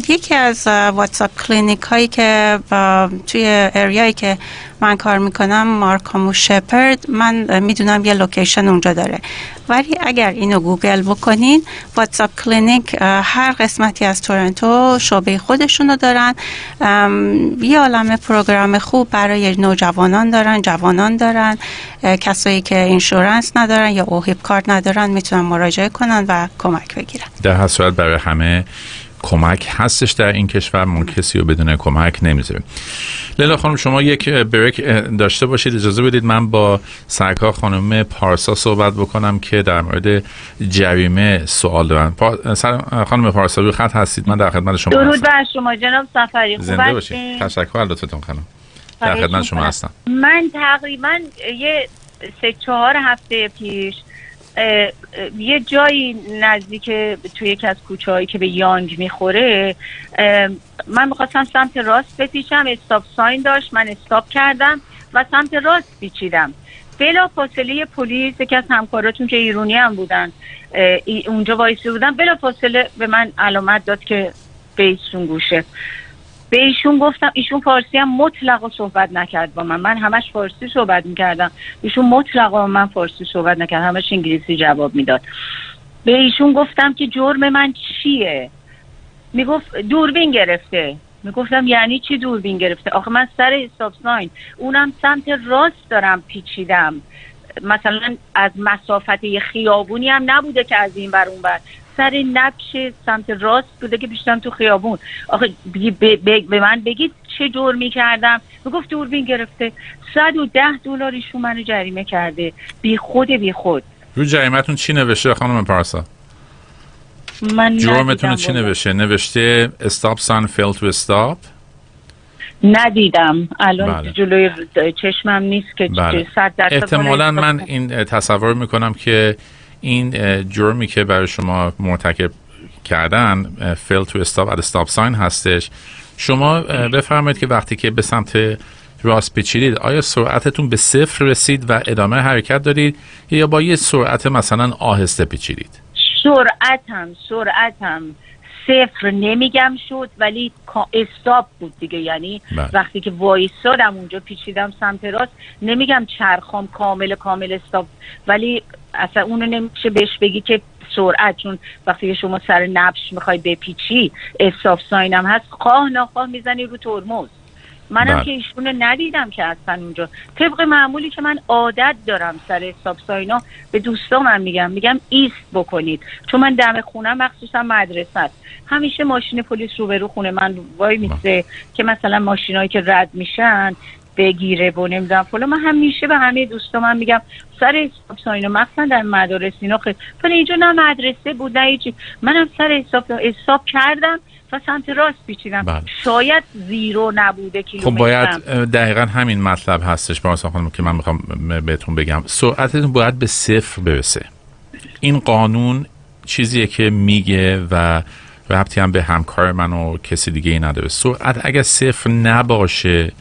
یکی از What's Up clinic هایی که توی area یی که من کار می‌کنم Markham و Sheppard. من می‌دونم یه location اونجا داره. ولی اگر اینو گوگل بکنین What's Up clinic هر قسمتی از تورنتو شعبه خودشونو دارن. ام، یه عالم program خوب برای نوجوانان دارن جوانان دارن. کسایی که insurance ندارن یا OHIP card ندارن می‌تونن مراجعه کنن و کمک بگیرن. در هر صورت برای همه کمک هستش در این کشور ما کسی رو بدون کمک نمی‌ذاریم. لیلا خانم شما یک break داشته باشید اجازه بدید من با سرکار خانم پارسا صحبت بکنم که در مورد جریمه سوال دارن. پا... سر... خانم پارسا روی خط هستید؟ من در خدمت شما درود بر شما جناب سفری. خوب زنده باشید؟ تشکر لطفتون خانم. در خدمت شما. هستم. من تقریبا یه سه چهار هفته پیش یه جایی نزدیک توی یکی از کوچه هایی که به یانگ می‌خوره من می‌خواستم سمت راست بپیچم استاپ ساین داشت من استاپ کردم و سمت راست پیچیدم. بلا فاصله پلیس یکی از همکاراتون که ایرونی هم بودن اونجا وایسی بودن بلا فاصله به من علامت داد که به ایشون گوشه. به ایشون گفتم ایشون فارسی هم مطلقا صحبت نکرد با من. من همش فارسی صحبت می‌کردم. ایشون مطلقا من فارسی صحبت نکرد. همش انگلیسی جواب می‌داد. به ایشون گفتم که جرم من چیه؟ می‌گفت دوربین گرفته. می‌گفتم یعنی چی دوربین گرفته؟ آخه من سر استاپ ساین. اونم سمت راست دارم پیچیدم. مثلا از مسافت یه خیابونی هم نبوده که از این بر اون بر سر نبش سمت راست بوده که پیشتم تو خیابون. آخه بی- به, من بگید چه جرمی کردم می‌گفت دوربین گرفته. 110 دلار ایشون منو جریمه کرده. بی خود بی خود. رو جریمتون چی نوشته خانم پارسا؟ من جرمتون چی. نوشته؟ نوشته استاپ سان فیل تو استاپ ندیدم. الان بله. جلوی چشمم نیست که بله. احتمالا من این تصور می‌کنم که این جرمی که برای شما مرتکب کردن فیل تو استاپ ات استاپ ساین هستش. شما بفرمایید که وقتی که به سمت راست پیچیدید آیا سرعتتون به صفر رسید و ادامه حرکت دارید یا با یه سرعت مثلا آهسته پیچیدید سرعتم سرعتم. صفر نمیگم شد ولی استاپ بود دیگه. یعنی بله. وقتی که وایسادم اونجا پیچیدم سمت راست نمیگم چرخام کامل کامل استاپ ولی اصلا اونو نمیشه بهش بگی که سرعت چون وقتی شما سر نبش می‌خوای بپیچی استاپ ساینم هست خواه ناخواه می‌زنی رو ترمز. منم بله. که ایشونو ندیدم که اصلا اونجا. طبق معمولی که من عادت دارم سر حساب ساینا به دوستامم میگم میگم ایست بکنید. چون من دم خونم مخصوصا مدرسه است. همیشه ماشین پلیس روبرو خونه من وای میسته که مثلا ماشینایی که رد میشن بگیره و نمی‌دونم فلان. من همیشه به همه دوستامم میگم سر حساب ساینا مخصوصا در مدارس اینا خیلی. اینجا نه مدرسه بود نه هیچی. منم سر حساب حساب کردم و سمت راست پیچیدم. بله. شاید زیرو نبوده خب کیلومترم. باید دقیقا همین مطلب هستش پارسا خانم که من می‌خوام بهتون بگم. سرعتتون باید به صفر برسه. این قانون چیزیه که میگه و ربطی هم به همکار من و کسی دیگه ای نداره. سرعت اگر صفر نباشه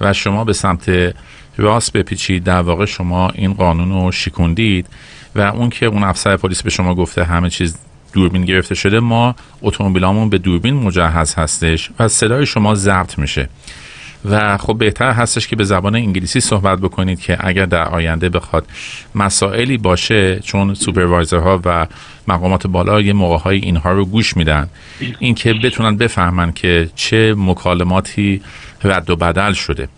و شما به سمت راست بپیچید. در واقع شما این قانون رو شکوندید و اون که اون افسر پلیس به شما گفته همه چیز دوربین گرفته شده ما اتومبیلامون به دوربین مجهز هستش و صدای شما ضبط میشه. و خب بهتر هستش که به زبان انگلیسی صحبت بکنید که اگر در آینده بخواد مسائلی باشه چون سوپروایزرها و مقامات بالا یه موقع های اینها رو گوش میدن اینکه بتونن بفهمن که چه مکالماتی رد و بدل شده.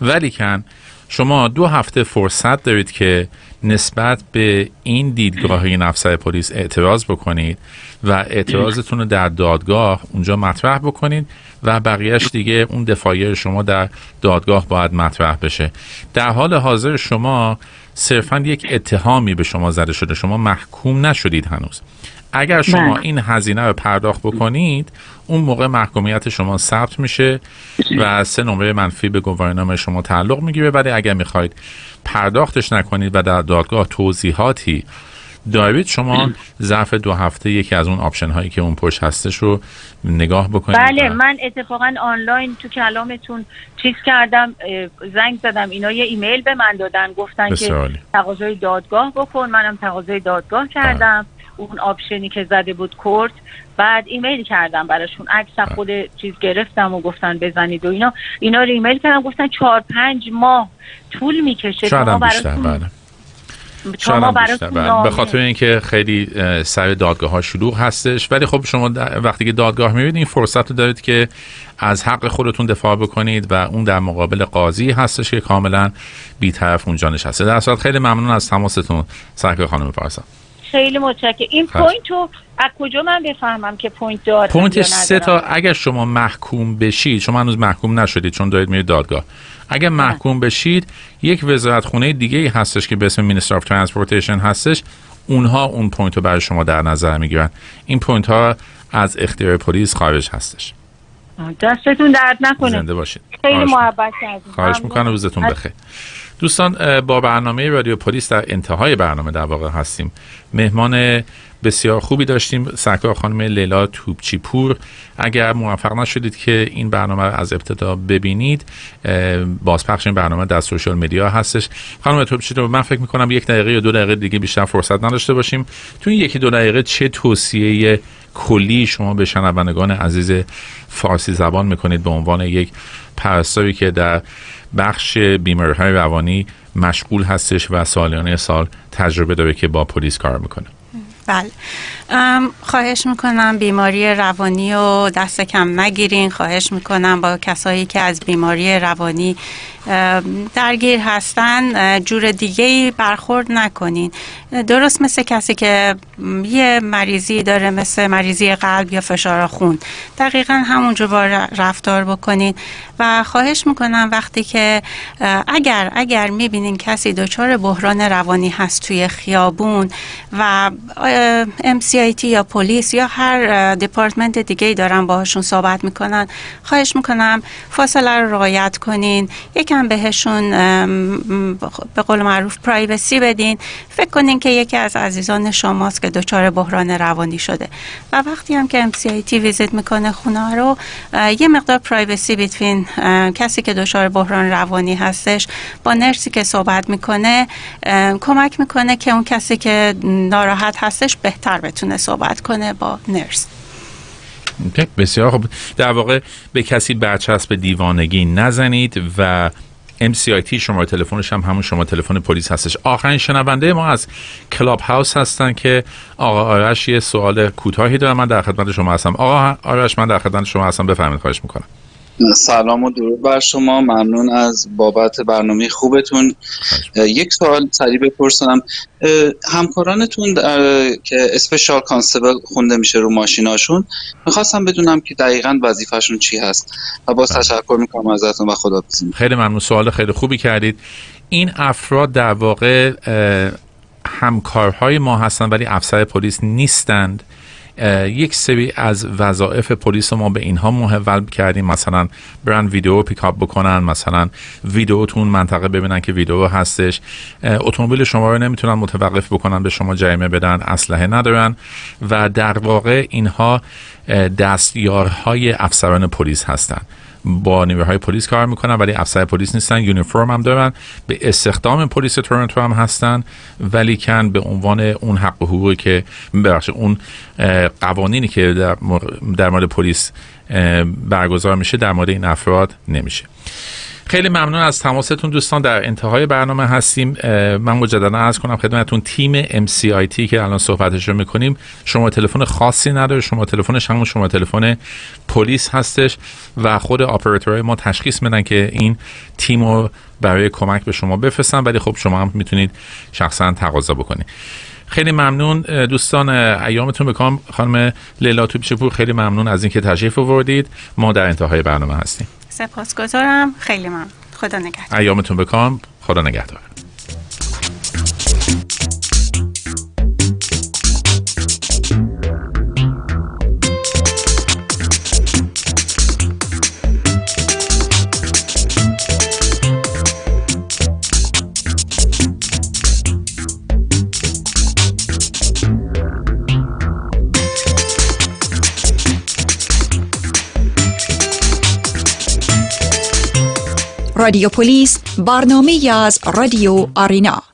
ولیکن شما دو هفته فرصت دارید که نسبت به این دیدگاه این افسر پلیس اعتراض بکنید و اعتراضتون رو در دادگاه اونجا مطرح بکنید و بقیهش دیگه اون دفاعی شما در دادگاه باید مطرح بشه. در حال حاضر شما صرفا یک اتهامی به شما زده شده. شما محکوم نشدید هنوز. اگر شما بله. این هزینه رو پرداخت بکنید اون موقع محکومیت شما ثبت میشه و سه نمره منفی به گواهینامه شما تعلق می‌گیره. ولی اگر می‌خواید پرداختش نکنید و در دادگاه توضیحاتی دارید شما ظرف دو هفته یکی از اون option هایی که اون پشت هستش رو نگاه بکنید بله و- من اتفاقا آنلاین تو کلامتون چیز کردم زنگ زدم اینا یه ایمیل به من دادن گفتن که. تقاضای دادگاه بکن. منم تقاضای دادگاه کردم. اون option ی که زده بود court بعد ایمیل کردم براشون. عکس خود چیز گرفتم و گفتن بزنید و اینا. اینا رو ایمیل کردم گفتن چهار پنج ماه طول می‌کشه. شاید هم بیشتر بله. شاید هم بیشتر بله. به خاطر اینکه خیلی سر دادگاه ها شلوغ هستش. ولی خب شما وقتی که دادگاه میرید این فرصت رو دارید که از حق خودتون دفاع بکنید و اون در مقابل قاضی هستش که کاملا بیطرف اونجا نشسته. در صورت خیلی ممنون از تماستون. سرکار خانم پارسا خیلی متشکرم. این. point رو از کجا من بفهمم که point دارم point ش یا سه تا؟ اگر شما محکوم بشید شما هنوز محکوم نشدید چون دارید میرید دادگاه. اگر محکوم بشید یک وزارت خونه دیگه ای هستش که به اسم Minister of Transportation هستش. اونها اون point رو برای شما در نظر می‌گیرن. این point ها از اختیار پلیس خارج هستش. دستتون درد نکنه. زنده باشید. خیلی محبت کردیم. خواهش. می‌کنم روزتون بخیر. دوستان با برنامه رادیو پلیس در انتهای برنامه در واقع هستیم. مهمان بسیار خوبی داشتیم سرکار خانم لیلا توپچی پور اگر موفق نشدید که این برنامه از ابتدا ببینید بازپخش این برنامه در سوشال مدیا هستش. خانم توپچی رو من فکر می‌کنم یک دقیقه یا دو دقیقه دیگه بیشتر فرصت نداشته باشیم. تو این یکی دو دقیقه چه توصیه کلی شما به شنوندگان عزیز فارسی زبان می‌کنید به عنوان یک پرستاری که در بخش بیماری های روانی مشغول هستش و سالیانه سال تجربه داره که با پلیس کار می‌کنه. بله. خواهش می‌کنم بیماری روانی رو دست کم نگیرین. خواهش می‌کنم با کسایی که از بیماری روانی درگیر هستن جور دیگه برخورد نکنین. درست مثل کسی که یه مریضی داره مثل مریضی قلب یا فشار خون. دقیقا همونجور با رفتار بکنین. و خواهش می‌کنم وقتی که اگر اگر می‌بینین کسی دچار بحران روانی هست توی خیابون و MCIT یا پلیس یا هر دپارتمنت دیگه دارن باهاشون صحبت می‌کنن خواهش می‌کنم فاصله رو رعایت کنین. یکم بهشون به قول معروف پرایوسی بدین. فکر کنین که یکی از عزیزان شماست که دچار بحران روانی شده. و وقتی هم که MCIT ویزیت می‌کنه خونه رو یه مقدار پرایوسی بیتوین کسی که دچار بحران روانی هستش با نرسی که صحبت می‌کنه کمک می‌کنه که اون کسی که ناراحت هستش بهتر بتونه صحبت کنه با نرس. بسیار خوب. در واقع به کسی برچسب دیوانگی نزنید و MCIT شما تلفنش هم همون شما تلفن پلیس هستش. آخرین شنونده ما از کلاب هاوس هستن که آقا آرش یه سوال کوتاهی دارم من در خدمت شما هستم. آقا آرش من در خدمت شما هستم. بفرمایید خواهش می‌کنم. سلام و درود بر شما. ممنون از بابت برنامه خوبتون. یک سوال سریع بپرسنم همکارانتون که اسپشال کانستبل خونده میشه رو ماشیناشون می‌خواستم بدونم که دقیقا وظیفهشون چی هست و باز بله. تشکر می‌کنم ازتون و خدا خیلی ممنون. سوال خیلی خوبی کردید. این افراد در واقع همکارهای ما هستن ولی افسر پلیس نیستند. یک سری از وظایف پلیس ما به اینها محول کردیم. مثلا برن ویدیو پیکاپ بکنن مثلا ویدیوتون منطقه ببینن که ویدیو هستش. اتومبیل شما رو نمی‌تونن متوقف بکنن به شما جریمه بدن اسلحه ندارن و در واقع اینها دستیارهای افسران پلیس هستند با نیروهای پلیس کار می‌کنن ولی افسر پلیس نیستن یونیفرم هم دارن به استخدام پلیس تورنتو هم هستن ولی کن به عنوان اون حق و حقوقی که ببخشید اون قوانینی که در مورد پلیس برگزار میشه در مورد این افراد نمیشه. خیلی ممنون از تماستون دوستان در انتهای برنامه هستیم. من مجددا عرض کنم خدمتتون تیم MCIT که الان صحبتش رو می‌کنیم. شما تلفن خاصی نداره شما تلفنش همون شما تلفن پلیس هستش و خود آپراتورهای ما تشخیص میدن که این تیم رو برای کمک به شما بفرستن ولی خب شما هم می‌تونید شخصا تقاضا بکنید. خیلی ممنون دوستان ایامتون بکام خانم لیلا توپچپور خیلی ممنون از اینکه تشریف آوردید. ما در انتهای برنامه هستیم. سپاسگزارم. خیلی ممنون. خدا نگهدار. ایامتون بکام خدا نگهدار. رادیو پلیس برنامه از رادیو آرینا.